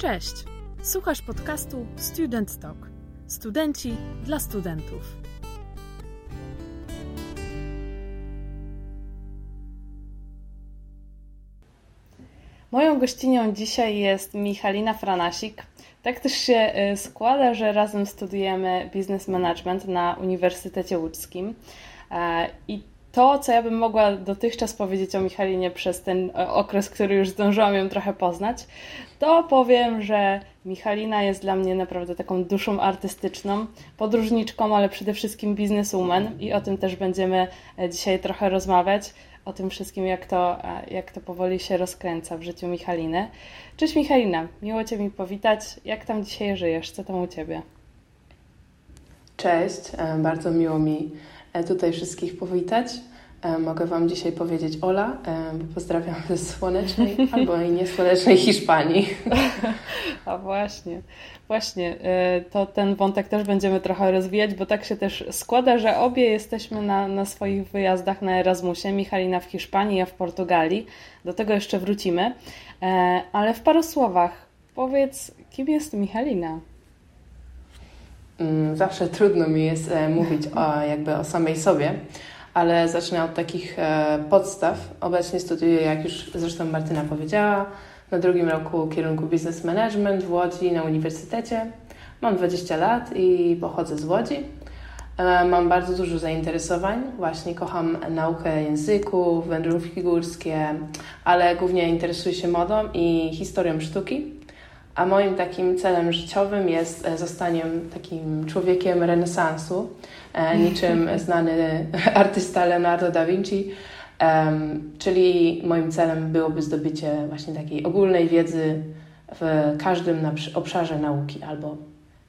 Cześć! Słuchasz podcastu Student Talk. Studenci dla studentów. Moją gościnią dzisiaj jest Michalina Franasik. Tak też się y, składa, że razem studiujemy Business Management na Uniwersytecie Łódzkim. E, I to, co ja bym mogła dotychczas powiedzieć o Michalinie przez ten e, okres, który już zdążyłam ją trochę poznać, to powiem, że Michalina jest dla mnie naprawdę taką duszą artystyczną, podróżniczką, ale przede wszystkim bizneswoman i o tym też będziemy e, dzisiaj trochę rozmawiać. O tym wszystkim, jak to, e, jak to powoli się rozkręca w życiu Michaliny. Cześć Michalina, miło Cię mi powitać. Jak tam dzisiaj żyjesz? Co tam u Ciebie? Cześć, bardzo miło mi tutaj wszystkich powitać. Mogę Wam dzisiaj powiedzieć Ola, bo pozdrawiam ze słonecznej albo i niesłonecznej Hiszpanii. A właśnie, właśnie, e, to ten wątek też będziemy trochę rozwijać, bo tak się też składa, że obie jesteśmy na, na swoich wyjazdach na Erasmusie. Michalina w Hiszpanii, ja w Portugalii. Do tego jeszcze wrócimy. E, ale w paru słowach powiedz, kim jest Michalina? Mm, zawsze trudno mi jest e, mówić o, jakby o samej sobie, ale zacznę od takich e, podstaw. Obecnie studiuję, jak już zresztą Martyna powiedziała, na drugim roku kierunku Business Management w Łodzi na uniwersytecie. Mam 20 lat i pochodzę z Łodzi. E, mam bardzo dużo zainteresowań. Właśnie kocham naukę języków, wędrówki górskie, ale głównie interesuję się modą i historią sztuki. A moim takim celem życiowym jest e, zostanie takim człowiekiem renesansu, e, niczym znany artysta Leonardo da Vinci. Czyli moim celem byłoby zdobycie właśnie takiej ogólnej wiedzy w każdym obszarze nauki albo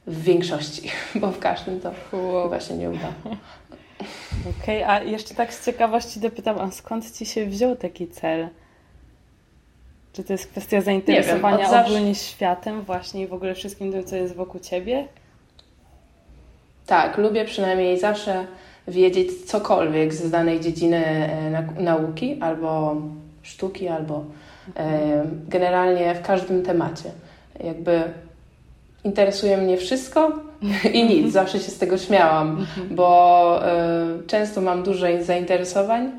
w większości, bo w każdym to wow. chyba się nie uda. Okej, okay, a jeszcze tak z ciekawości dopytam, a skąd Ci się wziął taki cel? Czy to jest kwestia zainteresowania wiem, ogólnie światem właśnie i w ogóle wszystkim tym, co jest wokół Ciebie? Tak, lubię przynajmniej zawsze wiedzieć cokolwiek z danej dziedziny e, nauki albo sztuki, albo e, generalnie w każdym temacie. Jakby interesuje mnie wszystko i nic. Zawsze się z tego śmiałam, mhm. bo e, często mam dużo zainteresowań,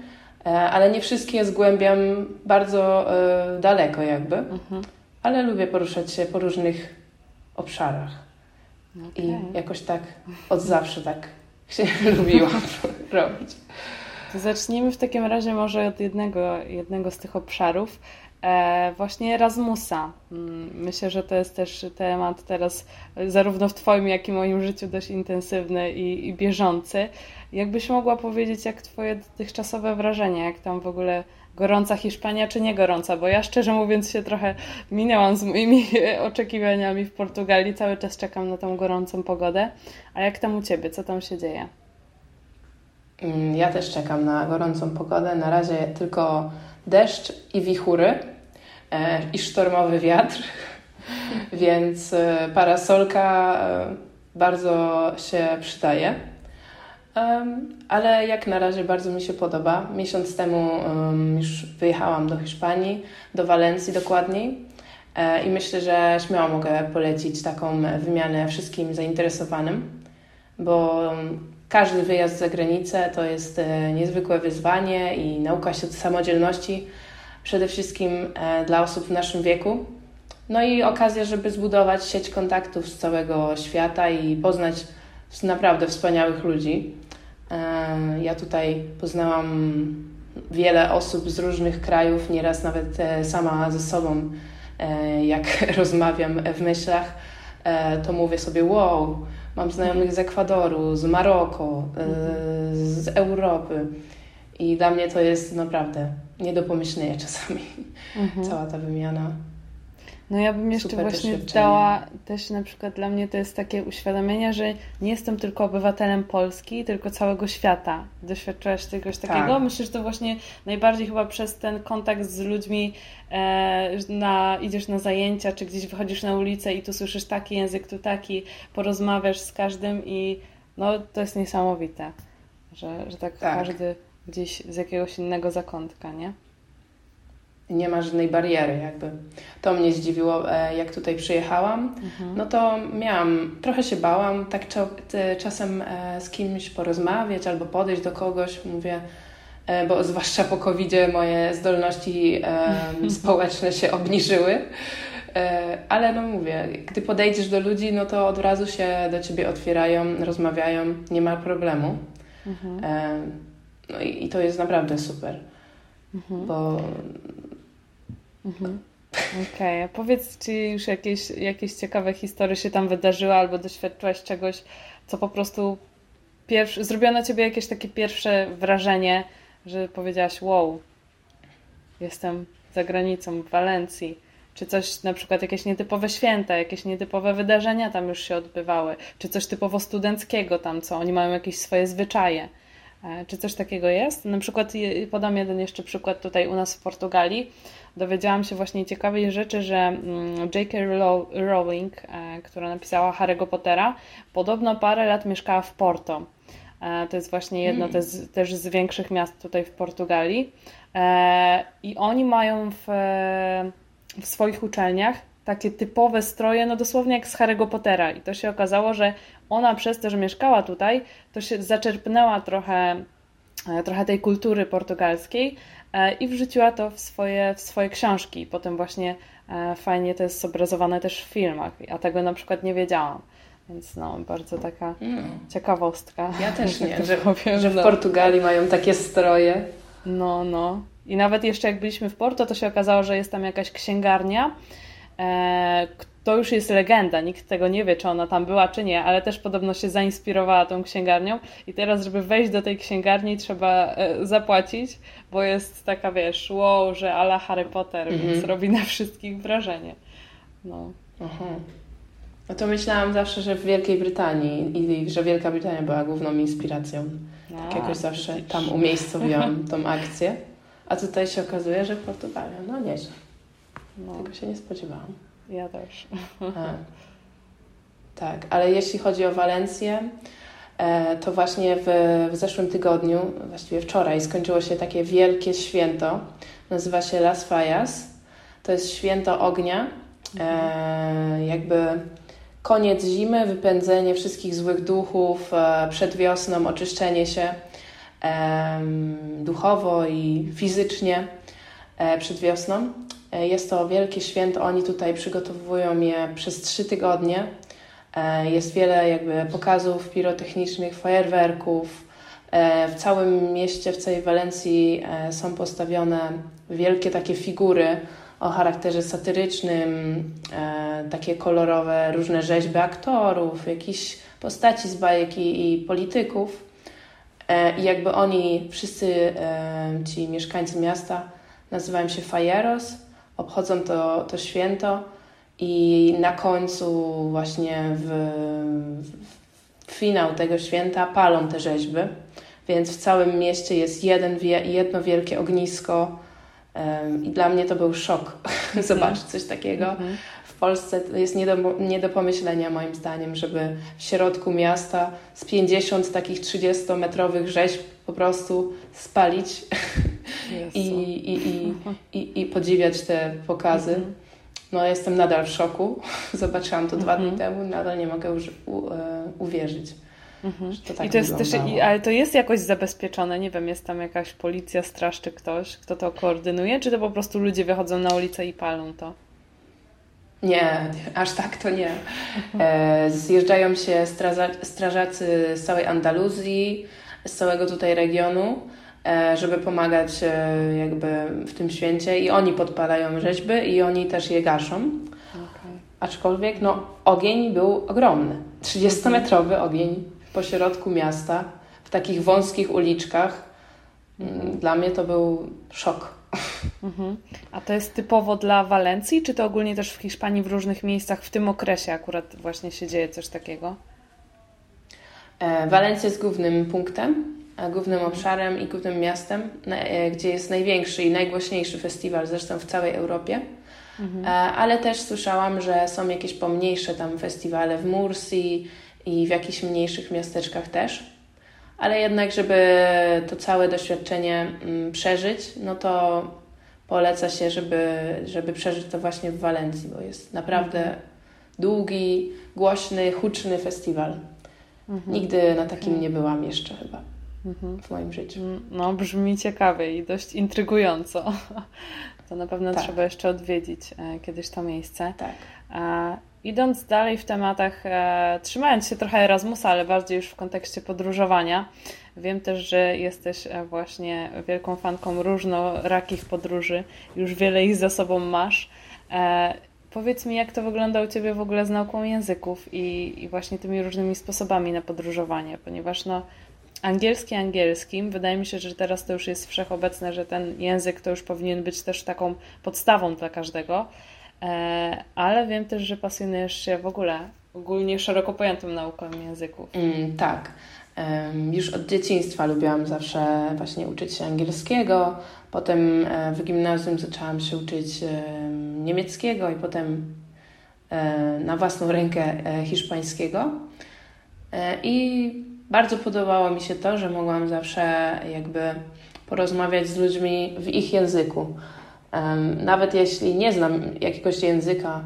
ale nie wszystkie zgłębiam bardzo daleko jakby. Mhm. Ale lubię poruszać się po różnych obszarach. Okay. I jakoś tak od zawsze tak się lubiłam robić. Zacznijmy w takim razie może od jednego, jednego z tych obszarów. E, właśnie Erasmusa. Mm, myślę, że to jest też temat teraz zarówno w Twoim, jak i moim życiu dość intensywny i, i bieżący. Jakbyś mogła powiedzieć, jak Twoje dotychczasowe wrażenia, jak tam w ogóle gorąca Hiszpania, czy nie gorąca? Bo ja szczerze mówiąc się trochę minęłam z moimi oczekiwaniami w Portugalii. Cały czas czekam na tą gorącą pogodę. A jak tam u Ciebie? Co tam się dzieje? Mm, ja też czekam na gorącą pogodę. Na razie tylko deszcz i wichury i sztormowy wiatr, więc e, parasolka e, bardzo się przydaje. ale jak na razie bardzo mi się podoba. Miesiąc temu już wyjechałam do Hiszpanii, do Walencji dokładniej. I myślę, że śmiało mogę polecić taką wymianę wszystkim zainteresowanym, bo każdy wyjazd za granicę to jest e, niezwykłe wyzwanie i nauka się samodzielności przede wszystkim e, dla osób w naszym wieku. No i okazja, żeby zbudować sieć kontaktów z całego świata i poznać naprawdę wspaniałych ludzi. E, ja tutaj poznałam wiele osób z różnych krajów, nieraz nawet sama ze sobą, jak rozmawiam w myślach, to mówię sobie: Wow, Mam znajomych z Ekwadoru, z Maroko, z Europy. I dla mnie to jest naprawdę nie do pomyślenia czasami mhm. cała ta wymiana. No ja bym jeszcze Super właśnie dała też na przykład dla mnie to jest takie uświadomienie, że nie jestem tylko obywatelem Polski, tylko całego świata. Doświadczałaś czegoś takiego? Tak. Myślę, że to właśnie najbardziej chyba przez ten kontakt z ludźmi e, na, idziesz na zajęcia, czy gdzieś wychodzisz na ulicę i tu słyszysz taki język, tu taki, porozmawiasz z każdym i no to jest niesamowite, że, że tak, tak. każdy gdzieś z jakiegoś innego zakątka, nie? nie ma żadnej bariery jakby. To mnie zdziwiło, e, jak tutaj przyjechałam. Mhm. No to miałam, trochę się bałam, tak czasem e, z kimś porozmawiać albo podejść do kogoś, mówię, e, bo zwłaszcza po covid moje zdolności społeczne się obniżyły. Ale no mówię, gdy podejdziesz do ludzi, no to od razu się do ciebie otwierają, rozmawiają, nie ma problemu. Mhm. No i, i to jest naprawdę super. Mhm. Bo Mhm. Okej, okay. powiedz, czy już jakieś, jakieś ciekawe historie się tam wydarzyły, albo doświadczyłaś czegoś, co po prostu pierwszy, zrobiło na ciebie jakieś takie pierwsze wrażenie, że powiedziałaś, wow, jestem za granicą, w Walencji. Czy coś, na przykład jakieś nietypowe święta, jakieś nietypowe wydarzenia tam już się odbywały, czy coś typowo studenckiego tam, co oni mają jakieś swoje zwyczaje. E, czy coś takiego jest? Na przykład podam jeden jeszcze przykład tutaj u nas w Portugalii dowiedziałam się właśnie ciekawej rzeczy, że mm, J.K. Rowling, e, która napisała Harry'ego Pottera, podobno parę lat mieszkała w Porto. E, to jest właśnie jedno mm. też z większych miast tutaj w Portugalii. I oni mają w, w swoich uczelniach takie typowe stroje, no dosłownie jak z Harry'ego Pottera. I to się okazało, że ona przez to, że mieszkała tutaj, to się zaczerpnęła trochę, trochę tej kultury portugalskiej, E, i wrzuciła to w swoje, w swoje książki. Potem właśnie e, fajnie to jest zobrazowane też w filmach, a tego na przykład nie wiedziałam. Więc no, bardzo taka no. ciekawostka. Ja też nie, że, powiem, że w no. Portugalii mają takie stroje. No, no. I nawet jeszcze jak byliśmy w Porto, to się okazało, że jest tam jakaś księgarnia, e, to już jest legenda, nikt tego nie wie, czy ona tam była, czy nie, ale też podobno się zainspirowała tą księgarnią i teraz, żeby wejść do tej księgarni trzeba e, zapłacić, bo jest taka, wiesz, wow, że ala Harry Potter, mm -hmm. więc robi na wszystkich wrażenie. No. Aha. No to myślałam zawsze, że w Wielkiej Brytanii i że Wielka Brytania była główną inspiracją. A, tak jakoś zawsze tam umiejscowiłam tą akcję. A tutaj się okazuje, że Portugalia, no nieźle. No. Tego się nie spodziewałam. Ja też. tak, ale jeśli chodzi o Walencję, e, to właśnie w, w zeszłym tygodniu, właściwie wczoraj, skończyło się takie wielkie święto. Nazywa się Las Fallas. To jest święto ognia. E, jakby koniec zimy, wypędzenie wszystkich złych duchów, e, przed wiosną oczyszczenie się duchowo i fizycznie przed wiosną. E, jest to wielkie święto, oni tutaj przygotowują je przez trzy tygodnie. E, jest wiele jakby pokazów pirotechnicznych, fajerwerków. E, w całym mieście, w całej Walencji są postawione wielkie takie figury o charakterze satyrycznym, takie kolorowe, różne rzeźby aktorów, jakichś postaci z bajek i, i polityków. I jakby oni, wszyscy ci mieszkańcy miasta, nazywają się fajeros obchodzą to, to święto i na końcu właśnie w, w finał tego święta palą te rzeźby. Więc w całym mieście jest jeden, jedno wielkie ognisko i dla mnie to był szok zobaczyć coś takiego. Mhm. W Polsce jest nie do, nie do pomyślenia moim zdaniem, żeby w środku miasta z 50 takich 30-metrowych rzeźb po prostu spalić i, i, i, i, i podziwiać te pokazy. Mhm. No jestem nadal w szoku. Zobaczyłam to dwa dni mhm. temu, nadal nie mogę już u, e, uwierzyć. Mhm. To tak I to jest też, ale to jest jakoś zabezpieczone, nie wiem, jest tam jakaś policja, straż czy ktoś, kto to koordynuje, czy to po prostu ludzie wychodzą na ulicę i palą to? Nie, aż tak to nie. E, zjeżdżają się strażacy z całej Andaluzji, z całego tutaj regionu, e, żeby pomagać e, jakby w tym święcie i oni podpalają rzeźby i oni też je gaszą. Okay. Aczkolwiek no, ogień był ogromny. 30-metrowy ogień po środku miasta, w takich wąskich uliczkach. Mhm. Dla mnie to był szok. Mhm. A to jest typowo dla Walencji, czy to ogólnie też w Hiszpanii w różnych miejscach w tym okresie akurat właśnie się dzieje coś takiego? E, Walencja jest głównym punktem, głównym obszarem i głównym miastem, e, gdzie jest największy i najgłośniejszy festiwal zresztą w całej Europie. Mhm. E, ale też słyszałam, że są jakieś pomniejsze tam festiwale w Mursi i w jakichś mniejszych miasteczkach też. Ale jednak, żeby to całe doświadczenie mm, przeżyć, no to poleca się, żeby, żeby przeżyć to właśnie w Walencji, bo jest naprawdę mhm. długi, głośny, huczny festiwal. Mhm. Nigdy na takim nie byłam jeszcze chyba mhm. w moim życiu. No, brzmi ciekawie i dość intrygująco. To na pewno tak. trzeba jeszcze odwiedzić e, kiedyś to miejsce. Tak. Idąc dalej w tematach, e, trzymając się trochę Erasmusa, ale bardziej już w kontekście podróżowania, wiem też, że jesteś e, właśnie wielką fanką różnorakich podróży, już wiele ich za sobą masz. Powiedz mi, jak to wygląda u Ciebie w ogóle z nauką języków i, i właśnie tymi różnymi sposobami na podróżowanie, ponieważ no, angielski angielskim. Wydaje mi się, że teraz to już jest wszechobecne, że ten język to już powinien być też taką podstawą dla każdego. E, ale wiem też, że pasjonujesz się w ogóle ogólnie szeroko pojętą nauką języków. Mm, tak. Już od dzieciństwa lubiłam zawsze właśnie uczyć się angielskiego. Potem e, w gimnazjum zaczęłam się uczyć niemieckiego i potem e, na własną rękę hiszpańskiego. I bardzo podobało mi się to, że mogłam zawsze jakby porozmawiać z ludźmi w ich języku. Nawet jeśli nie znam jakiegoś języka,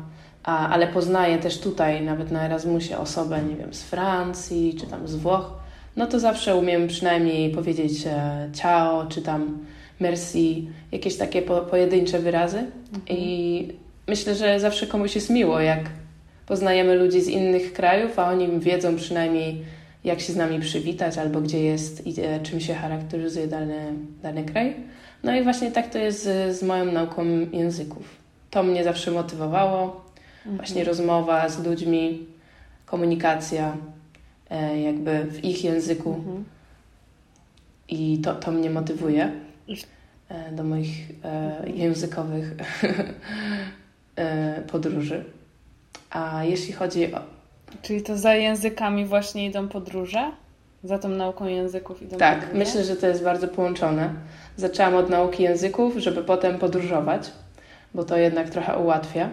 ale poznaję też tutaj, nawet na Erasmusie, osobę, nie wiem, z Francji czy tam z Włoch, no to zawsze umiem przynajmniej powiedzieć e, ciao czy tam merci, jakieś takie po, pojedyncze wyrazy. Mhm. I myślę, że zawsze komuś jest miło, jak poznajemy ludzi z innych krajów, a oni wiedzą przynajmniej jak się z nami przywitać, albo gdzie jest i e, czym się charakteryzuje dany, dany kraj. No i właśnie tak to jest z, z moją nauką języków. To mnie zawsze motywowało. Mhm. Właśnie rozmowa z ludźmi, komunikacja e, jakby w ich języku. Mhm. I to, to mnie motywuje e, do moich językowych podróży. A jeśli chodzi o, Czyli to za językami właśnie idą podróże? Za tą nauką języków idą tak, podróże? myślę, że to jest bardzo połączone. Zaczęłam od nauki języków, żeby potem podróżować, bo to jednak trochę ułatwia.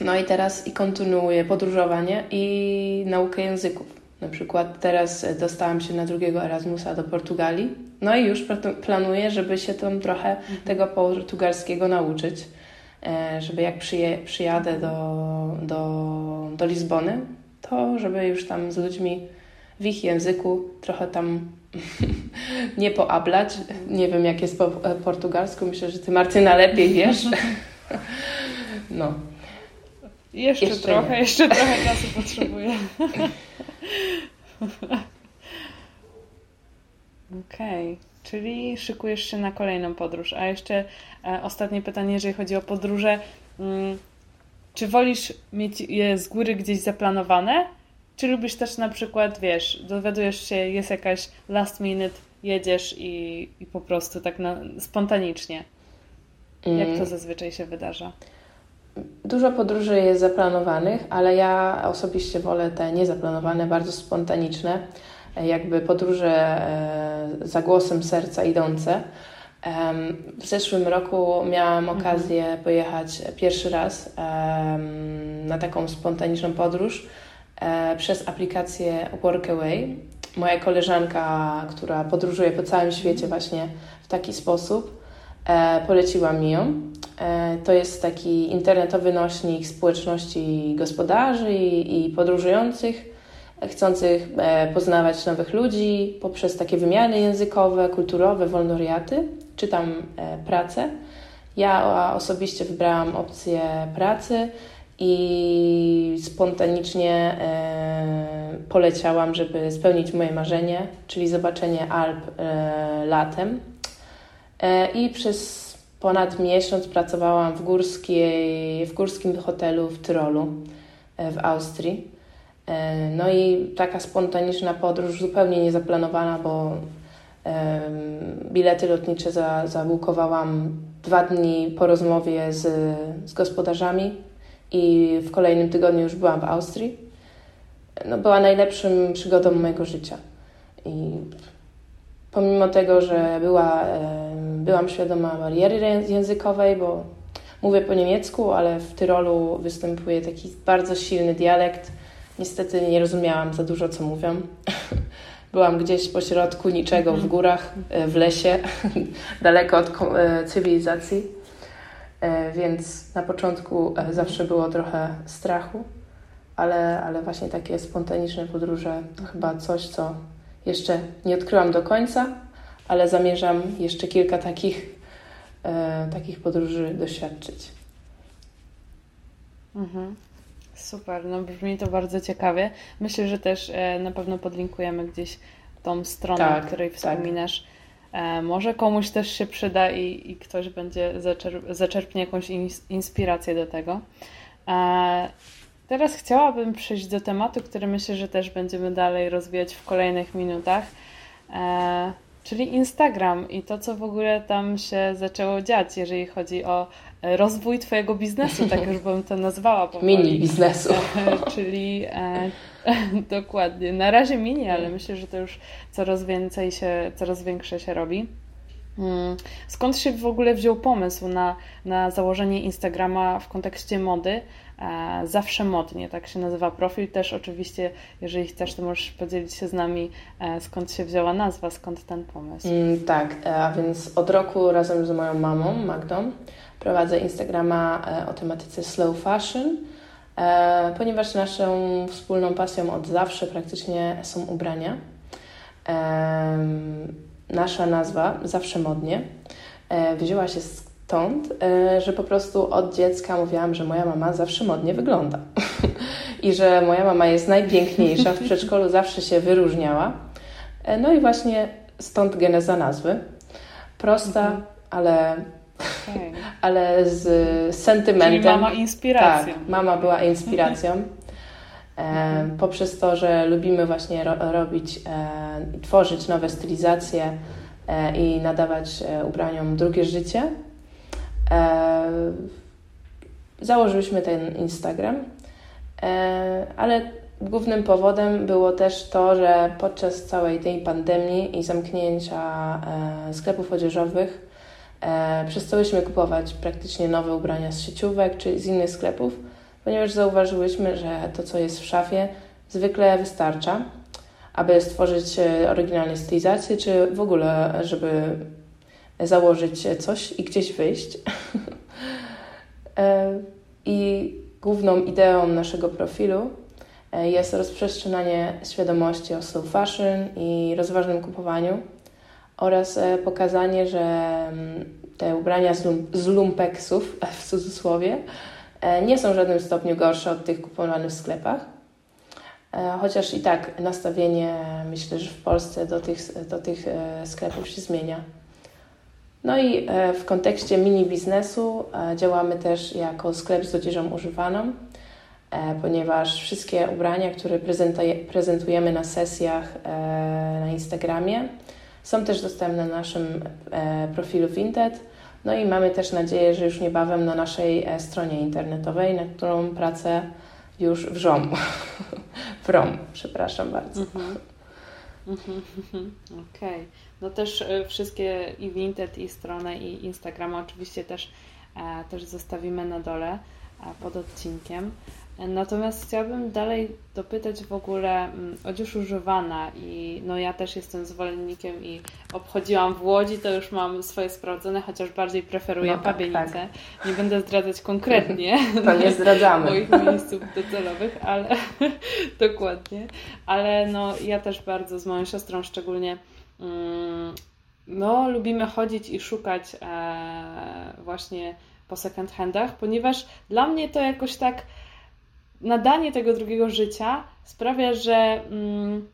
No i teraz i kontynuuję podróżowanie i naukę języków. Na przykład teraz dostałam się na drugiego Erasmusa do Portugalii. No i już planuję, żeby się tam trochę mhm. tego portugalskiego nauczyć. E, żeby jak przyje, przyjadę do, do, do Lizbony, to żeby już tam z ludźmi w ich języku trochę tam nie poablać. Nie wiem, jak jest po e, portugalsku. Myślę, że ty, Martyna, lepiej wiesz. No. Jeszcze, jeszcze trochę, nie. jeszcze trochę czasu potrzebuję. Okej. Okay. Czyli szykujesz się na kolejną podróż. A jeszcze e, ostatnie pytanie, jeżeli chodzi o podróże. Mm, czy wolisz mieć je z góry gdzieś zaplanowane? Czy lubisz też na przykład, wiesz, dowiadujesz się, jest jakaś last minute, jedziesz i, i po prostu tak na, spontanicznie? Jak to mm. zazwyczaj się wydarza? Dużo podróży jest zaplanowanych, ale ja osobiście wolę te niezaplanowane, bardzo spontaniczne jakby podróże e, za głosem serca idące. W zeszłym roku miałam mhm. okazję pojechać pierwszy raz na taką spontaniczną podróż e, przez aplikację Workaway. Moja koleżanka, która podróżuje po całym świecie właśnie w taki sposób, e, poleciła mi ją. To jest taki internetowy nośnik społeczności gospodarzy i podróżujących, chcących e, poznawać nowych ludzi poprzez takie wymiany językowe, kulturowe, wolnoriaty, czy tam e, pracę. Ja osobiście wybrałam opcję pracy i spontanicznie e, poleciałam, żeby spełnić moje marzenie, czyli zobaczenie Alp latem. I przez ponad miesiąc pracowałam w, górskiej, w górskim hotelu w Tyrolu w Austrii. E, no i taka spontaniczna podróż, zupełnie niezaplanowana, bo bilety lotnicze za, zabukowałam dwa dni po rozmowie z, z gospodarzami i w kolejnym tygodniu już byłam w Austrii. No, była najlepszym przygodą mojego życia. I pomimo tego, że była, byłam świadoma bariery językowej, bo mówię po niemiecku, ale w Tyrolu występuje taki bardzo silny dialekt Niestety nie rozumiałam za dużo, co mówią. byłam gdzieś po środku niczego, w mhm. górach, w lesie, daleko od cywilizacji. Więc na początku zawsze było trochę strachu, ale, ale właśnie takie spontaniczne podróże to chyba coś, co jeszcze nie odkryłam do końca, ale zamierzam jeszcze kilka takich, e, takich podróży doświadczyć. Mhm. Super, no brzmi to bardzo ciekawie. Myślę, że też e, na pewno podlinkujemy gdzieś tą stronę, tak, o której tak. wspominasz. Tak. może komuś też się przyda i, i ktoś będzie zaczerp zaczerpnie jakąś inspirację do tego. Teraz chciałabym przejść do tematu, który myślę, że też będziemy dalej rozwijać w kolejnych minutach, e, czyli Instagram i to, co w ogóle tam się zaczęło dziać, jeżeli chodzi o rozwój Twojego biznesu, tak już bym to nazwała. Powoli. Mini biznesu. E, czyli e, dokładnie. Na razie mini, ale myślę, że to już coraz więcej się, coraz większe się robi. Hmm. Skąd się w ogóle wziął pomysł na, na założenie Instagrama w kontekście mody? E, zawsze modnie, tak się nazywa profil. Też oczywiście, jeżeli chcesz, to możesz podzielić się z nami, e, skąd się wzięła nazwa, skąd ten pomysł. Mm, tak, e, a więc od roku razem z moją mamą, Magdą, prowadzę Instagrama o tematyce slow fashion, ponieważ naszą wspólną pasją od zawsze praktycznie są ubrania. Nasza nazwa, zawsze modnie, wzięła się z stąd, e, że po prostu od dziecka mówiłam, że moja mama zawsze modnie wygląda. I że moja mama jest najpiękniejsza, w przedszkolu zawsze się wyróżniała. E, no i właśnie stąd geneza nazwy. Prosta, mhm. ale, okay. ale z sentymentem. Czyli mama inspiracją. Tak, mama była inspiracją. E, mhm. poprzez to, że lubimy właśnie ro robić, e, tworzyć nowe stylizacje e, i nadawać ubraniom drugie życie, założyliśmy ten Instagram, e, ale głównym powodem było też to, że podczas całej tej pandemii i zamknięcia e, sklepów odzieżowych przestałyśmy kupować praktycznie nowe ubrania z sieciówek czy z innych sklepów, ponieważ zauważyłyśmy, że to, co jest w szafie, zwykle wystarcza, aby stworzyć oryginalne stylizacje, czy w ogóle, żeby założyć coś i gdzieś wyjść. E, I główną ideą naszego profilu e, jest rozprzestrzenianie świadomości o slow fashion i rozważnym kupowaniu oraz e, pokazanie, że mm, te ubrania z lumpeksów, w cudzysłowie, nie są w żadnym stopniu gorsze od tych kupowanych w sklepach. Chociaż i tak nastawienie, myślę, że w Polsce do tych, do tych sklepów się zmienia. No i e, w kontekście mini biznesu e, działamy też jako sklep z odzieżą używaną, e, ponieważ wszystkie ubrania, które prezentujemy na sesjach na Instagramie, są też dostępne na naszym profilu Vinted. No i mamy też nadzieję, że już niebawem na naszej stronie internetowej, na którą pracę już wrzą. Wrom, przepraszam bardzo. Mhm. Mhm. Okej. Okay. No też e, wszystkie i Vinted, i stronę, i Instagrama oczywiście też, e, też zostawimy na dole e, pod odcinkiem. Natomiast chciałabym dalej dopytać w ogóle mm, odzież używana i no ja też jestem zwolennikiem i obchodziłam w Łodzi, to już mam swoje sprawdzone, chociaż bardziej preferuję no, tak, Tak. Nie będę zdradzać konkretnie to nie zdradzamy. moich miejsców docelowych, ale dokładnie. Ale no ja też bardzo z moją siostrą szczególnie no lubimy chodzić i szukać e, właśnie po second handach, ponieważ dla mnie to jakoś tak nadanie tego drugiego życia sprawia, że mm,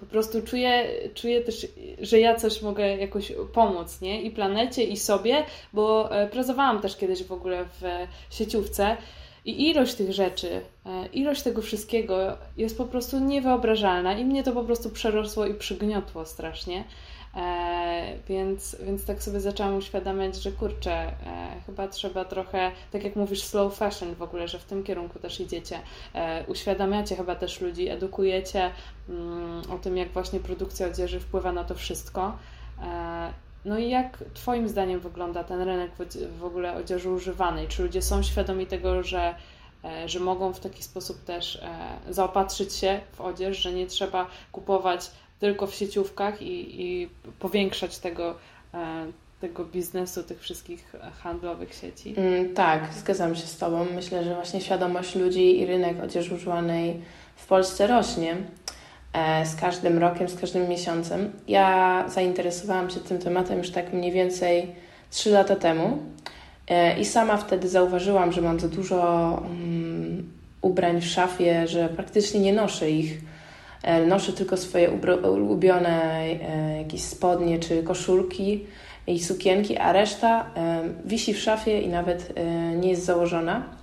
po prostu czuję, czuję też, że ja coś mogę jakoś pomóc, nie? I planecie, i sobie, bo e, pracowałam też kiedyś w ogóle w sieciówce i ilość tych rzeczy, e, ilość tego wszystkiego jest po prostu niewyobrażalna i mnie to po prostu przerosło i przygniotło strasznie. E, więc, więc tak sobie zaczęłam uświadamiać, że kurczę, e, chyba trzeba trochę, tak jak mówisz, slow fashion w ogóle, że w tym kierunku też idziecie. Uświadamiacie chyba też ludzi, edukujecie mm, o tym, jak właśnie produkcja odzieży wpływa na to wszystko. E, no i jak Twoim zdaniem wygląda ten rynek w, ogóle odzieży używanej? Czy ludzie są świadomi tego, że e, że mogą w taki sposób też e, zaopatrzyć się w odzież, że nie trzeba kupować tylko w sieciówkach i, i powiększać tego, tego biznesu, tych wszystkich handlowych sieci. Mm, tak, zgadzam się z Tobą. Myślę, że właśnie świadomość ludzi i rynek odzieży używanej w Polsce rośnie e, z każdym rokiem, z każdym miesiącem. Ja zainteresowałam się tym tematem już tak mniej więcej 3 lata temu e, i sama wtedy zauważyłam, że mam za dużo um, ubrań w szafie, że praktycznie nie noszę ich. E, noszę tylko swoje ulubione jakieś spodnie czy koszulki i sukienki, a reszta wisi w szafie i nawet nie jest założona.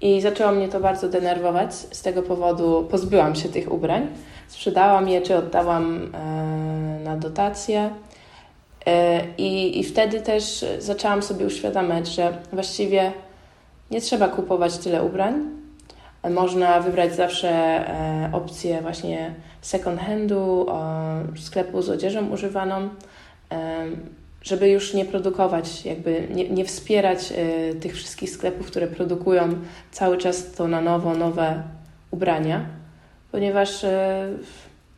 I zaczęło mnie to bardzo denerwować. Z tego powodu pozbyłam się tych ubrań. Sprzedałam je, czy oddałam na dotację. E, I, I wtedy też zaczęłam sobie uświadamiać, że właściwie nie trzeba kupować tyle ubrań. Można wybrać zawsze e, opcję właśnie second handu, sklepu z odzieżą używaną żeby już nie produkować, jakby nie, nie wspierać y, tych wszystkich sklepów, które produkują cały czas to na nowo, nowe ubrania, ponieważ y,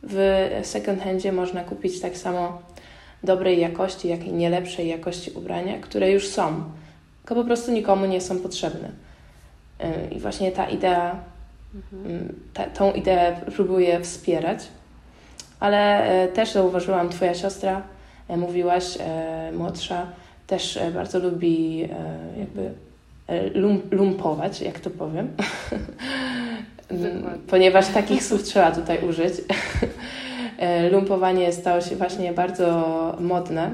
w second handzie można kupić tak samo dobrej jakości, jak i nie lepszej jakości ubrania, które już są, tylko po prostu nikomu nie są potrzebne. Y, I właśnie ta idea, mhm. ta, tą ideę próbuję wspierać, ale też zauważyłam, Twoja siostra mówiłaś, e, młodsza, też e, bardzo lubi jakby lumpować, jak to powiem. Ponieważ takich słów trzeba tutaj użyć. Lumpowanie stało się właśnie bardzo modne.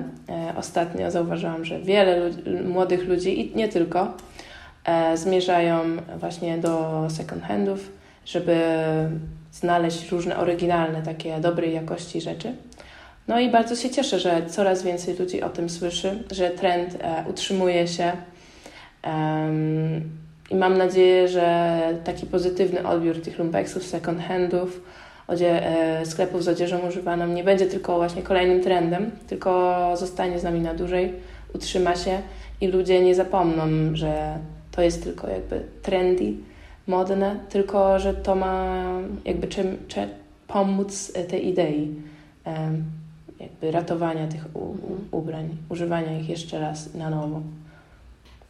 Ostatnio zauważyłam, że wiele młodych ludzi i nie tylko zmierzają właśnie do second handów, żeby znaleźć różne oryginalne, takie dobrej jakości rzeczy. No i bardzo się cieszę, że coraz więcej ludzi o tym słyszy, że trend e, utrzymuje się. Um, I mam nadzieję, że taki pozytywny odbiór tych lumpeksów, second handów, odzie, e, sklepów z odzieżą używaną nie będzie tylko właśnie kolejnym trendem, tylko zostanie z nami na dłużej, utrzyma się i ludzie nie zapomną, że to jest tylko jakby trendy, modne, tylko że to ma jakby czym, czym pomóc tej idei. Um, jakby ratowania tych ubrań, używania ich jeszcze raz na nowo.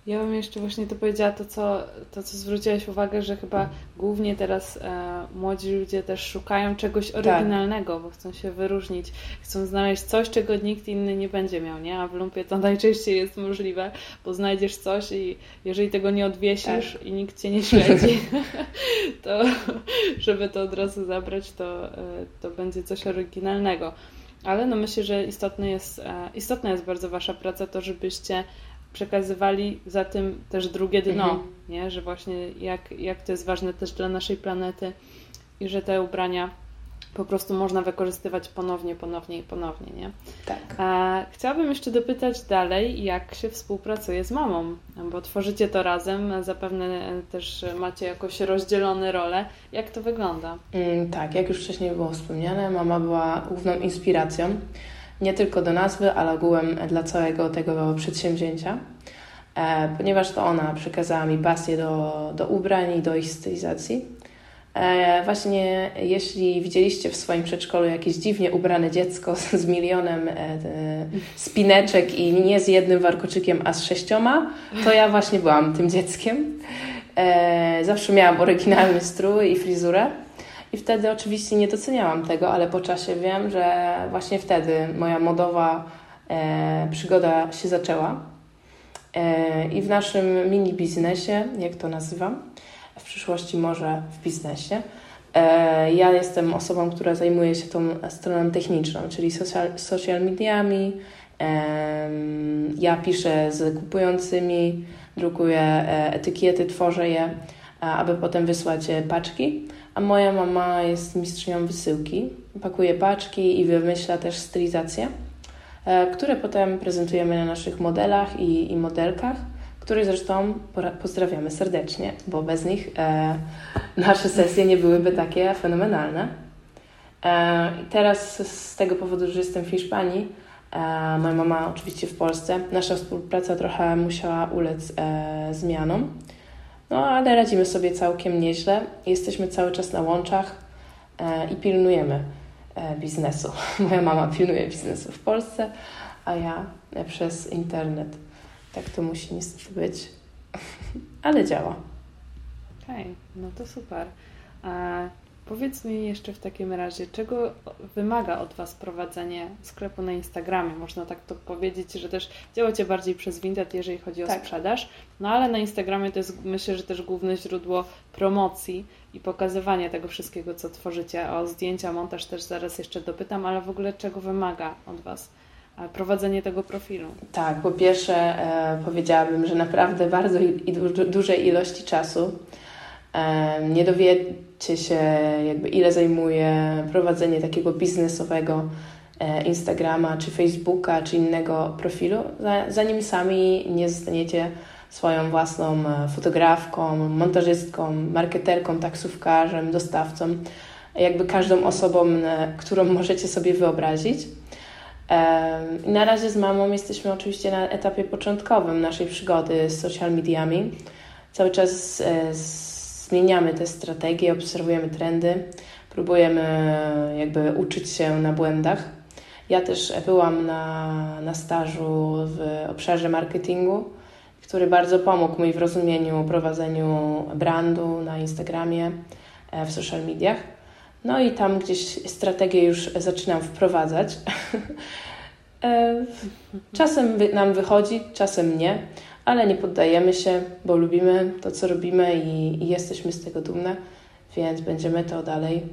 Ja bym jeszcze właśnie to powiedziała, to co, to co zwróciłaś uwagę, że chyba głównie teraz e, młodzi ludzie też szukają czegoś tak. oryginalnego, tak. bo chcą się wyróżnić, chcą znaleźć coś, czego nikt inny nie będzie miał, nie? A w lumpie to najczęściej jest możliwe, bo znajdziesz coś i jeżeli tego nie odwiesisz tak. i nikt cię nie śledzi, to żeby to od razu zabrać, to, e, to będzie coś oryginalnego. Ale no myślę, że istotne jest, e, istotna jest bardzo Wasza praca, to żebyście przekazywali za tym też drugie dno, mhm. nie? że właśnie jak, jak to jest ważne też dla naszej planety i że te ubrania po prostu można wykorzystywać ponownie, ponownie i ponownie, nie? Tak. A chciałabym jeszcze dopytać dalej, jak się współpracuje z mamą, bo tworzycie to razem, zapewne też macie jakoś rozdzielone role. Jak to wygląda? Mm, tak, jak już wcześniej było wspomniane, mama była główną inspiracją, nie tylko do nazwy, ale ogółem dla całego tego przedsięwzięcia. E, ponieważ to ona przekazała mi pasję do, do ubrań i do ich stylizacji. E, właśnie jeśli widzieliście w swoim przedszkolu jakieś dziwnie ubrane dziecko z, milionem e, spineczek i nie z jednym warkoczykiem, a z sześcioma, to ja właśnie byłam tym dzieckiem. E, zawsze miałam oryginalny strój i frizurę. I wtedy oczywiście nie doceniałam tego, ale po czasie wiem, że właśnie wtedy moja modowa przygoda się zaczęła. I w naszym mini biznesie, jak to nazywam, w przyszłości może w biznesie. E, ja jestem osobą, która zajmuje się tą stroną techniczną, czyli social, social mediami. Ja piszę z kupującymi, drukuję e, etykiety, tworzę je, aby potem wysłać paczki. A moja mama jest mistrzynią wysyłki. Pakuje paczki i wymyśla też stylizacje, e, które potem prezentujemy na naszych modelach i, i modelkach których zresztą pozdrawiamy serdecznie, bo bez nich e, nasze sesje nie byłyby takie fenomenalne. E, teraz z tego powodu, że jestem w Hiszpanii, e, moja mama oczywiście w Polsce, nasza współpraca trochę musiała ulec e, zmianom, no ale radzimy sobie całkiem nieźle. Jesteśmy cały czas na łączach e, i pilnujemy e, biznesu. Moja mama pilnuje biznesu w Polsce, a ja przez internet. Tak to musi niestety być, ale działa. Okej, okay, no to super. A powiedz mi jeszcze w takim razie, czego wymaga od Was prowadzenie sklepu na Instagramie? Można tak to powiedzieć, że też działacie bardziej przez Vinted, jeżeli chodzi o tak. sprzedaż, no ale na Instagramie to jest myślę, że też główne źródło promocji i pokazywania tego wszystkiego, co tworzycie. O zdjęcia, montaż też zaraz jeszcze dopytam, ale w ogóle czego wymaga od Was? Prowadzenie tego profilu? Tak, po pierwsze e, powiedziałabym, że naprawdę bardzo i, du dużej ilości czasu e, nie dowiecie się jakby ile zajmuje prowadzenie takiego biznesowego e, Instagrama, czy Facebooka, czy innego profilu, zanim sami nie zostaniecie swoją własną e, fotografką, montażystką, marketerką, taksówkarzem, dostawcą, jakby każdą osobą, którą możecie sobie wyobrazić. Na razie z mamą jesteśmy oczywiście na etapie początkowym naszej przygody z social mediami. Cały czas e, zmieniamy te strategie, obserwujemy trendy, próbujemy jakby uczyć się na błędach. Ja też byłam na, na stażu w obszarze marketingu, który bardzo pomógł mi w rozumieniu, prowadzeniu brandu na Instagramie, e, w social mediach. No i tam gdzieś strategię już zaczynam wprowadzać. E, czasem nam wychodzi, czasem nie, ale nie poddajemy się, bo lubimy to, co robimy i, i jesteśmy z tego dumne, więc będziemy to dalej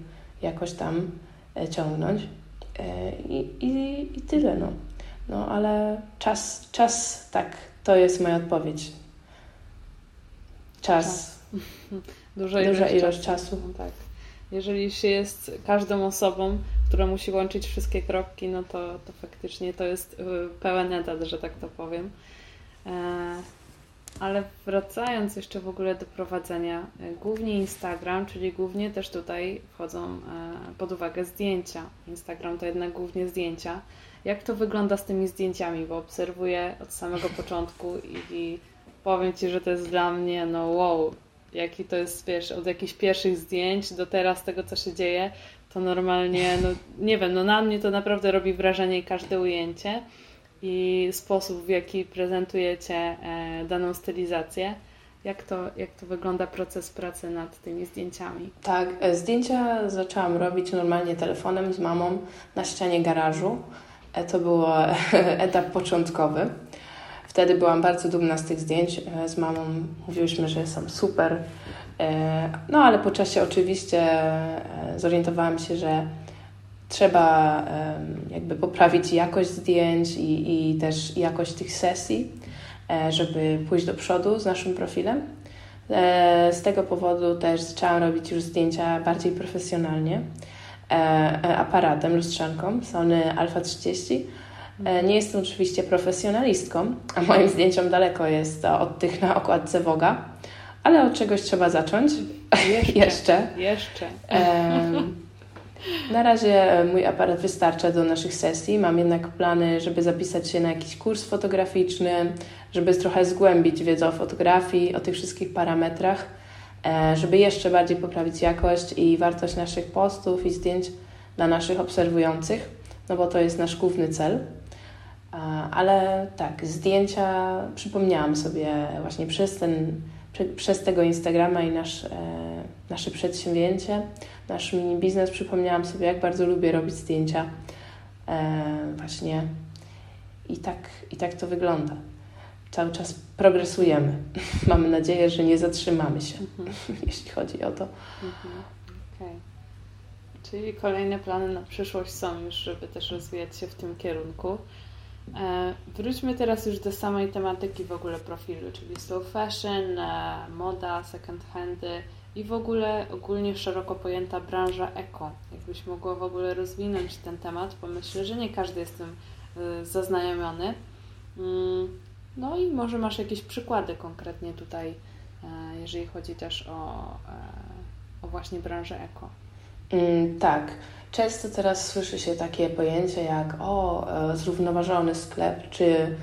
jakoś tam e, ciągnąć. E, I, i, i tyle, no. No, ale czas, czas, tak, to jest moja odpowiedź. Czas. czas. Duża, Duża ilość, czasu. czasu. No tak jeżeli się jest każdą osobą, która musi łączyć wszystkie kropki, no to, to faktycznie to jest y, pełen etat, że tak to powiem. E, ale wracając jeszcze w ogóle do prowadzenia, e, głównie Instagram, czyli głównie też tutaj wchodzą e, pod uwagę zdjęcia. Instagram to jednak głównie zdjęcia. Jak to wygląda z tymi zdjęciami? Bo obserwuję od samego początku i, i powiem Ci, że to jest dla mnie, no wow, jaki to jest, wiesz, od jakichś pierwszych zdjęć do teraz tego, co się dzieje, to normalnie, no nie wiem, no na mnie to naprawdę robi wrażenie każde ujęcie i sposób, w jaki prezentujecie e, daną stylizację. Jak to, jak to wygląda proces pracy nad tymi zdjęciami? Tak, e, zdjęcia zaczęłam robić normalnie telefonem z mamą na ścianie garażu. E, to był etap początkowy. Wtedy byłam bardzo dumna z tych zdjęć. E, z mamą mówiłyśmy, że są super. E, no ale po czasie oczywiście e, zorientowałam się, że trzeba jakby poprawić jakość zdjęć i, i też jakość tych sesji, żeby pójść do przodu z naszym profilem. Z tego powodu też zaczęłam robić już zdjęcia bardziej profesjonalnie aparatem, lustrzanką Sony Alpha 30 E, nie jestem oczywiście profesjonalistką, a moim zdjęciom daleko jest od tych na okładce Woga, ale od czegoś trzeba zacząć. Jeszcze. Jeszcze. Jeszcze. na razie mój aparat wystarcza do naszych sesji. Mam jednak plany, żeby zapisać się na jakiś kurs fotograficzny, żeby trochę zgłębić wiedzę o fotografii, o tych wszystkich parametrach, e, żeby jeszcze bardziej poprawić jakość i wartość naszych postów i zdjęć dla naszych obserwujących, no bo to jest nasz główny cel. Ale tak, zdjęcia przypomniałam sobie właśnie przez ten, przez tego Instagrama i nasz, e, nasze przedsięwzięcie, nasz mini biznes, przypomniałam sobie, jak bardzo lubię robić zdjęcia e, właśnie i tak, i tak to wygląda. Cały czas progresujemy. Mamy nadzieję, że nie zatrzymamy się, mhm. jeśli chodzi o to. Mhm. Okay. Czyli kolejne plany na przyszłość są już, żeby też rozwijać się w tym kierunku. E, wróćmy teraz już do samej tematyki w ogóle profilu, czyli slow fashion, e, moda, second handy i w ogóle ogólnie szeroko pojęta branża eko. Jakbyś mogła w ogóle rozwinąć ten temat, bo myślę, że nie każdy jest tym e, zaznajomiony. Mm, no i może masz jakieś przykłady konkretnie tutaj, jeżeli chodzi też o, o właśnie branżę eko. Mm, tak. Często teraz słyszy się takie pojęcie jak o, e, zrównoważony sklep, czy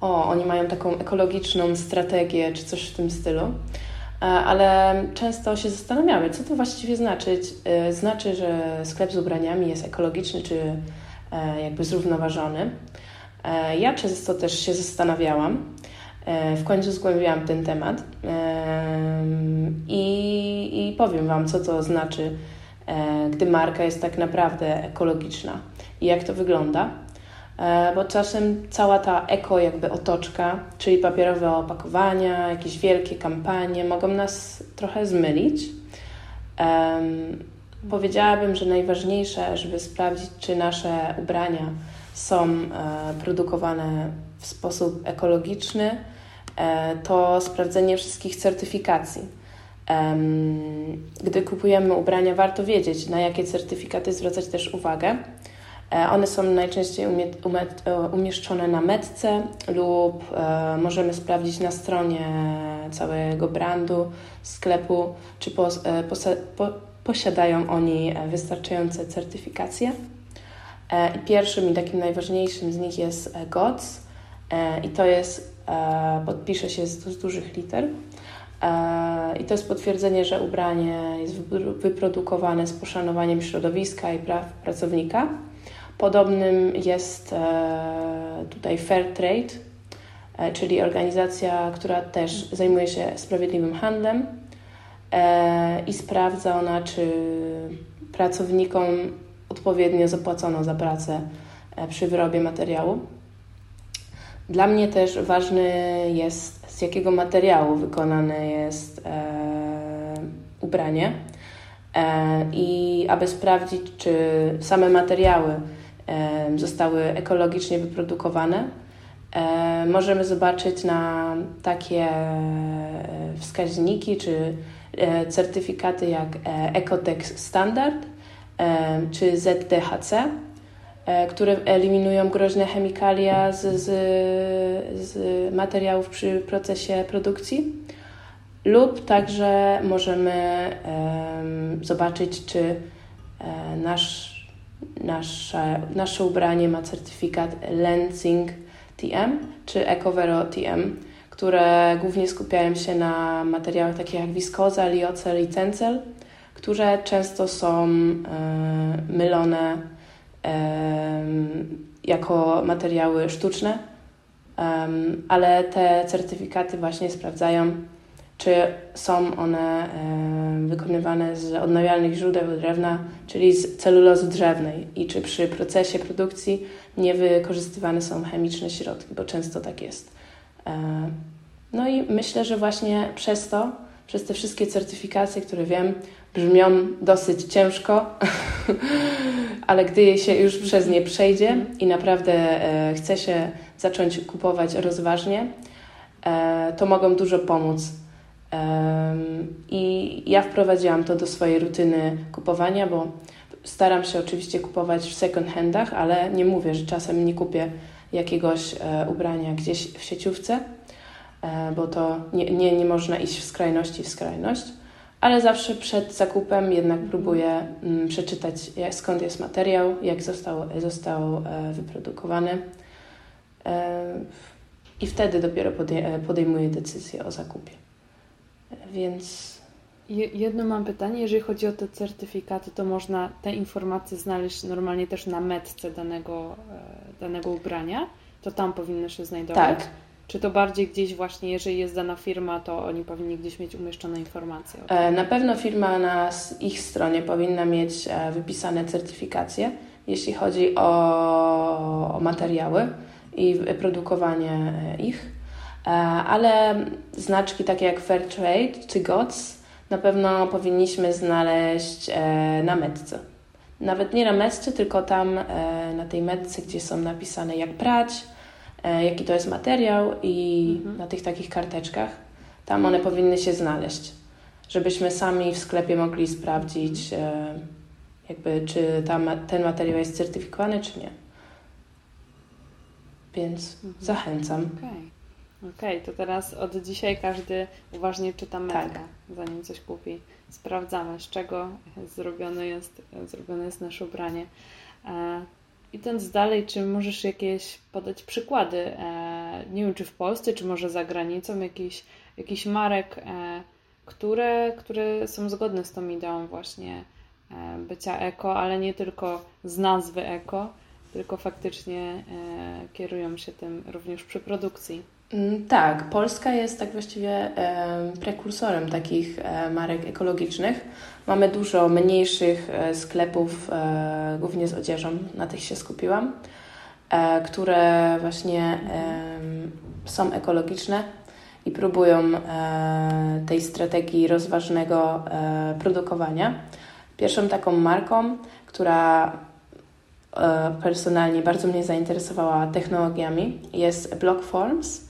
o, oni mają taką ekologiczną strategię, czy coś w tym stylu. ale często się zastanawiamy, co to właściwie znaczy. Znaczy, że sklep z ubraniami jest ekologiczny czy jakby zrównoważony. Ja często też się zastanawiałam. W końcu zgłębiłam ten temat i, i powiem Wam, co to znaczy, gdy marka jest tak naprawdę ekologiczna i jak to wygląda. E, bo czasem cała ta eko jakby otoczka, czyli papierowe opakowania, jakieś wielkie kampanie mogą nas trochę zmylić. Um, powiedziałabym, że najważniejsze, żeby sprawdzić, czy nasze ubrania są e, produkowane w sposób ekologiczny, e, to sprawdzenie wszystkich certyfikacji. Gdy kupujemy ubrania, warto wiedzieć, na jakie certyfikaty zwracać też uwagę. E, one są najczęściej e, umieszczone na metce lub e, możemy sprawdzić na stronie całego brandu, sklepu, czy posiadają oni wystarczające certyfikacje. Pierwszym i takim najważniejszym z nich jest GOTS i to jest, podpisze się z dużych liter. I to jest potwierdzenie, że ubranie jest wyprodukowane z poszanowaniem środowiska i praw pracownika. Podobnym jest e, tutaj Fair Trade, e, czyli organizacja, która też zajmuje się sprawiedliwym handlem e, i sprawdza ona, czy pracownikom odpowiednio zapłacono za pracę przy wyrobie materiału. Dla mnie też ważny jest, z jakiego materiału wykonane jest ubranie. I aby sprawdzić, czy same materiały zostały ekologicznie wyprodukowane. Możemy zobaczyć na takie e, wskaźniki czy e, certyfikaty jak e, Ecotex Standard czy ZDHC, które eliminują groźne chemikalia z, z, z materiałów przy procesie produkcji. Lub także możemy zobaczyć, czy nasz nasze, nasze ubranie ma certyfikat Lensing TM czy Ecovero TM, które głównie skupiają się na materiałach takich jak wiskoza, liocel i tencel, które często są e, mylone e, jako materiały sztuczne, ale te certyfikaty właśnie sprawdzają, czy są one wykonywane z odnawialnych źródeł drewna, czyli z celulozy drzewnej i czy przy procesie produkcji nie wykorzystywane są chemiczne środki, bo często tak jest. E, no i myślę, że właśnie przez to, przez te wszystkie certyfikacje, które wiem, brzmią dosyć ciężko, ale gdy się już przez nie przejdzie i naprawdę e, chce się zacząć kupować rozważnie, e, to mogą dużo pomóc. I ja wprowadziłam to do swojej rutyny kupowania, bo staram się oczywiście kupować w second handach, ale nie mówię, że czasem nie kupię jakiegoś e, ubrania gdzieś w sieciówce, e, bo to nie, nie, nie można iść w skrajności w skrajność, ale zawsze przed zakupem jednak próbuję mm, przeczytać skąd jest materiał, jak został, został e, wyprodukowany i wtedy dopiero podejmuję decyzję o zakupie. Więc. Jedno mam pytanie, jeżeli chodzi o te certyfikaty, to można te informacje znaleźć normalnie też na metce danego, e, danego ubrania? To tam powinny się znajdować? Tak. Czy to bardziej gdzieś właśnie, jeżeli jest dana firma, to oni powinni gdzieś mieć umieszczone informacje? E, na pewno firma na ich stronie powinna mieć e, wypisane certyfikacje, jeśli chodzi o, o materiały i produkowanie ich. E, ale znaczki takie jak Fairtrade czy GOTS na pewno powinniśmy znaleźć na metce. Nawet nie na metce, tylko tam na tej metce, gdzie są napisane jak prać, jaki to jest materiał i mhm. na tych takich karteczkach. Tam one powinny się znaleźć, żebyśmy sami w sklepie mogli sprawdzić, jakby czy tam, ten materiał jest certyfikowany, czy nie. Więc mhm. zachęcam. Okej, okay, to teraz od dzisiaj każdy uważnie czyta metkę, tak. zanim coś kupi. Sprawdzamy, z czego zrobione jest, zrobione jest nasze ubranie. Idąc dalej, czy możesz jakieś podać przykłady, e, nie wiem czy w Polsce, czy może za granicą, jakichś, jakichś marek, e, które, które są zgodne z tą ideą właśnie e, bycia eko, ale nie tylko z nazwy eko, tylko faktycznie kierują się tym również przy produkcji. Mm, tak, Polska jest tak właściwie prekursorem takich marek ekologicznych. Mamy dużo mniejszych sklepów, głównie z odzieżą, na tych się skupiłam, które właśnie są ekologiczne i próbują e, tej strategii rozważnego e, produkowania. Pierwszą taką marką, która e, personalnie bardzo mnie zainteresowała technologiami, jest Blockforms.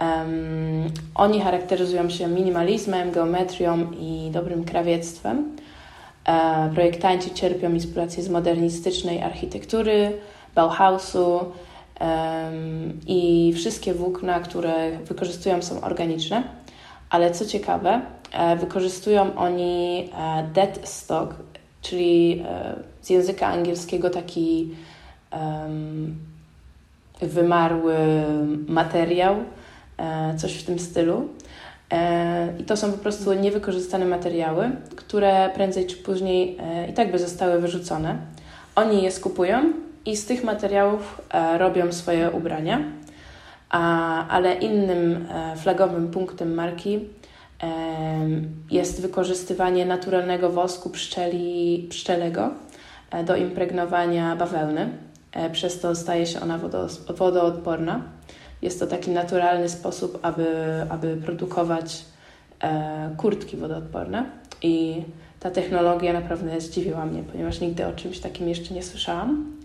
Um, oni charakteryzują się minimalizmem, geometrią i dobrym krawiectwem. E, projektanci czerpią inspirację z modernistycznej architektury, Bauhausu, i wszystkie włókna, które wykorzystują, są organiczne. Ale co ciekawe, e, wykorzystują oni e, dead stock, czyli e, z języka angielskiego taki wymarły materiał, coś w tym stylu. I to są po prostu niewykorzystane materiały, które prędzej czy później i tak by zostały wyrzucone. Oni je skupują i z tych materiałów e, robią swoje ubrania. ale innym e, flagowym punktem marki e, jest wykorzystywanie naturalnego wosku pszczeli, pszczelego do impregnowania bawełny. Przez to staje się ona wodoodporna. Jest to taki naturalny sposób, aby, aby produkować kurtki wodoodporne. I ta technologia naprawdę zdziwiła mnie, ponieważ nigdy o czymś takim jeszcze nie słyszałam.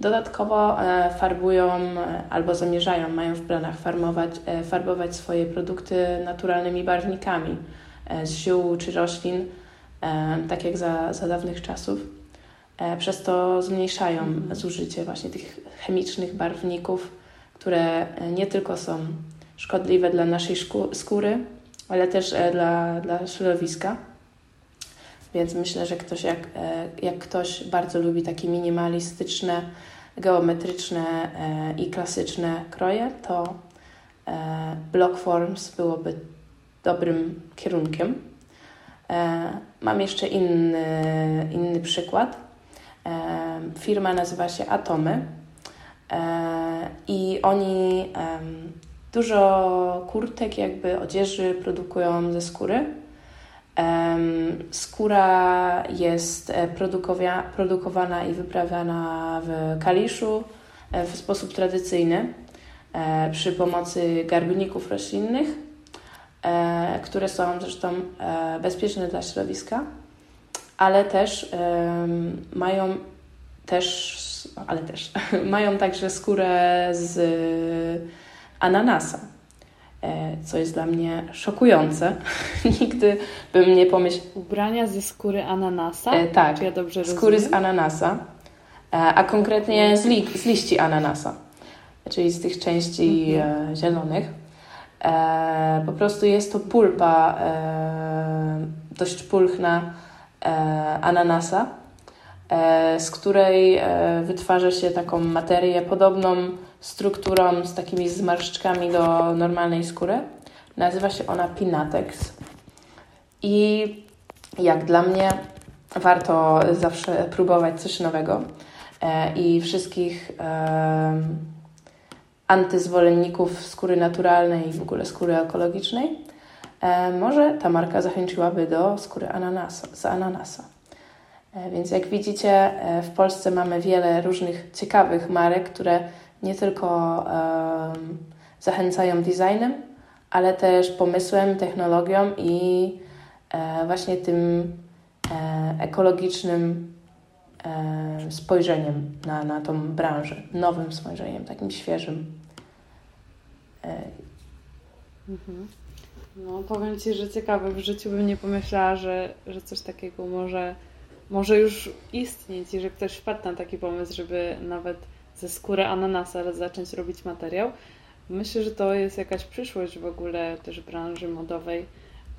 Dodatkowo e, farbują e, albo zamierzają, mają w planach farbować, e, farbować swoje produkty naturalnymi barwnikami z ziół czy roślin, tak jak za, za dawnych czasów. Przez to zmniejszają mhm. zużycie właśnie tych chemicznych barwników, które nie tylko są szkodliwe dla naszej skóry, ale też dla, dla środowiska. Więc myślę, że ktoś jak, e, jak ktoś bardzo lubi takie minimalistyczne, geometryczne e, i klasyczne kroje, to e, Block Forms byłoby dobrym kierunkiem. Mam jeszcze inny, inny przykład. Firma nazywa się Atomy i oni dużo kurtek, jakby odzieży produkują ze skóry. Skóra jest e, produkowana i wyprawiana w Kaliszu e, w sposób tradycyjny e, przy pomocy garbników roślinnych, które są zresztą bezpieczne dla środowiska, ale też mają też, ale też mają także skórę z ananasa. E, co jest dla mnie szokujące. Nigdy bym nie pomyślał. Ubrania ze skóry ananasa? E, tak, ja dobrze skóry rozumiem? z ananasa, e, a konkretnie z, li z liści ananasa, czyli z tych części mhm. e, zielonych. E, po prostu jest to pulpa e, dość pulchna ananasa, z której wytwarza się taką materię podobną strukturą z takimi zmarszczkami do normalnej skóry. Nazywa się ona Pinatex. I jak dla mnie warto zawsze próbować coś nowego. E, I wszystkich e, antyzwolenników skóry naturalnej i w ogóle skóry ekologicznej, e, może ta marka zachęciłaby do skóry ananasa, z ananasa. E, więc jak widzicie, e, w Polsce mamy wiele różnych ciekawych marek, które nie tylko zachęcają designem, ale też pomysłem, technologią i e, właśnie tym ekologicznym spojrzeniem na, na tą branżę, nowym spojrzeniem, takim świeżym. Mhm. No, powiem Ci, że ciekawe, w życiu bym nie pomyślała, że, że coś takiego może, może już istnieć i że ktoś wpadł na taki pomysł, żeby nawet ze skóry ananasa zacząć robić materiał. Myślę, że to jest jakaś przyszłość w ogóle też branży modowej,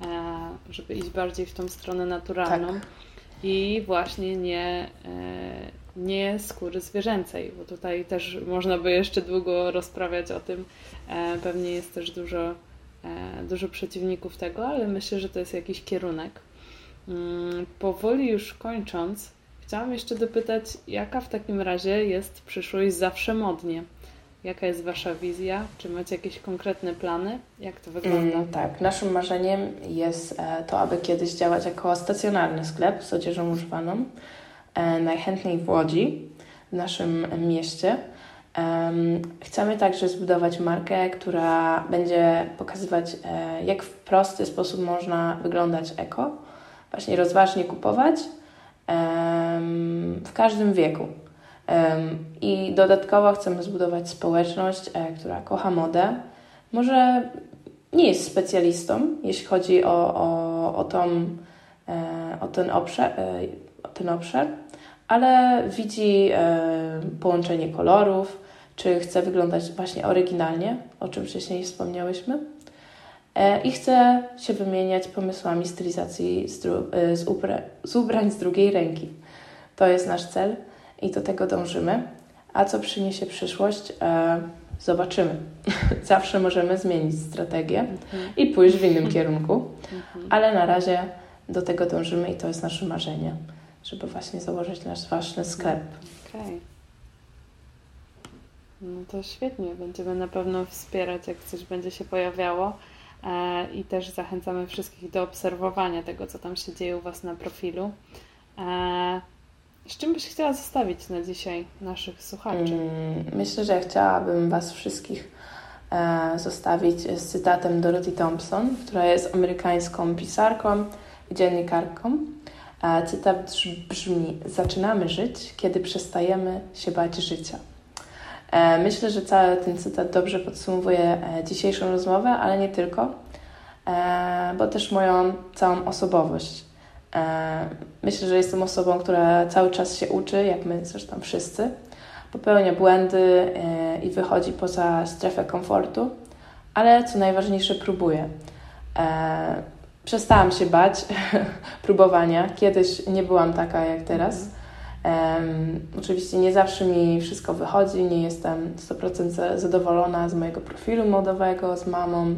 e, żeby iść bardziej w tą stronę naturalną tak. i właśnie nie, e, nie skóry zwierzęcej, bo tutaj też można by jeszcze długo rozprawiać o tym. E, pewnie jest też dużo dużo przeciwników tego, ale myślę, że to jest jakiś kierunek. Mm, powoli już kończąc, chciałam jeszcze dopytać, jaka w takim razie jest przyszłość zawsze modnie? Jaka jest Wasza wizja? Czy macie jakieś konkretne plany? Jak to wygląda? Mm, tak, naszym marzeniem jest e, to, aby kiedyś działać jako stacjonarny sklep z odzieżą używaną. E, najchętniej w Łodzi, w naszym mieście. Chcemy także zbudować markę, która będzie pokazywać, e, jak w prosty sposób można wyglądać eko, właśnie rozważnie kupować w każdym wieku. I dodatkowo chcemy zbudować społeczność, e, która kocha modę. Może nie jest specjalistą, jeśli chodzi o, o, o, tą, e, o, ten obszar, o ten obszar, ale widzi połączenie kolorów, czy chce wyglądać właśnie oryginalnie, o czym wcześniej wspomniałyśmy. E, I chce się wymieniać pomysłami stylizacji z, e, z, z ubrań z drugiej ręki. To jest nasz cel i do tego dążymy. A co przyniesie przyszłość? E, zobaczymy. Zawsze możemy zmienić strategię mhm. i pójść w innym kierunku, mhm. ale na razie do tego dążymy i to jest nasze marzenie, żeby właśnie założyć nasz własny sklep. Okay. No to świetnie, będziemy na pewno wspierać, jak coś będzie się pojawiało i też zachęcamy wszystkich do obserwowania tego, co tam się dzieje u Was na profilu. E, z czym byś chciała zostawić na dzisiaj naszych słuchaczy? Mm, myślę, że chciałabym Was wszystkich e, zostawić z cytatem Dorothy Thompson, która jest amerykańską pisarką i dziennikarką. E, cytat brzmi: Zaczynamy żyć, kiedy przestajemy się bać życia. E, myślę, że cały ten cytat dobrze podsumowuje e, dzisiejszą rozmowę, ale nie tylko, e, bo też moją całą osobowość. Myślę, że jestem osobą, która cały czas się uczy, jak my zresztą wszyscy, popełnia błędy i wychodzi poza strefę komfortu, ale co najważniejsze, próbuje. Przestałam się bać próbowania. Kiedyś nie byłam taka jak teraz. Um, oczywiście nie zawsze mi wszystko wychodzi, nie jestem 100% zadowolona z mojego profilu modowego, z mamą,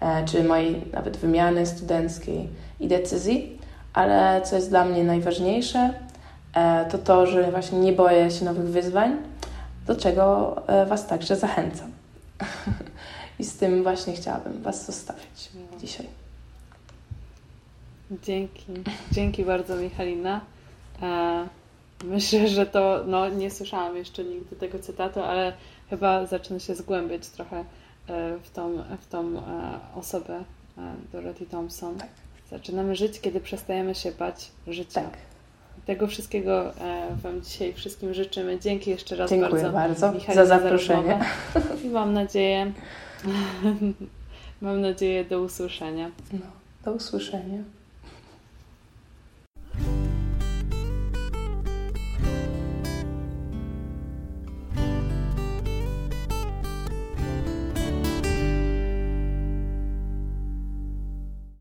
e, czy mojej nawet wymiany studenckiej i decyzji, ale co jest dla mnie najważniejsze, e, to to, że właśnie nie boję się nowych wyzwań, do czego e, Was także zachęcam. I z tym właśnie chciałabym Was zostawić dzisiaj. Dzięki. Dzięki bardzo, Michalina. E, Myślę, że to, no nie słyszałam jeszcze nigdy tego cytatu, ale chyba zacznę się zgłębiać trochę e, w tą, w tą e, osobę e, Dorothy Thompson. Tak. Zaczynamy żyć, kiedy przestajemy się bać życia. Tak. Tego wszystkiego Wam dzisiaj wszystkim życzymy. Dzięki jeszcze raz Dziękuję bardzo, bardzo za zaproszenie. Za I mam nadzieję, mam nadzieję do usłyszenia. No, do usłyszenia.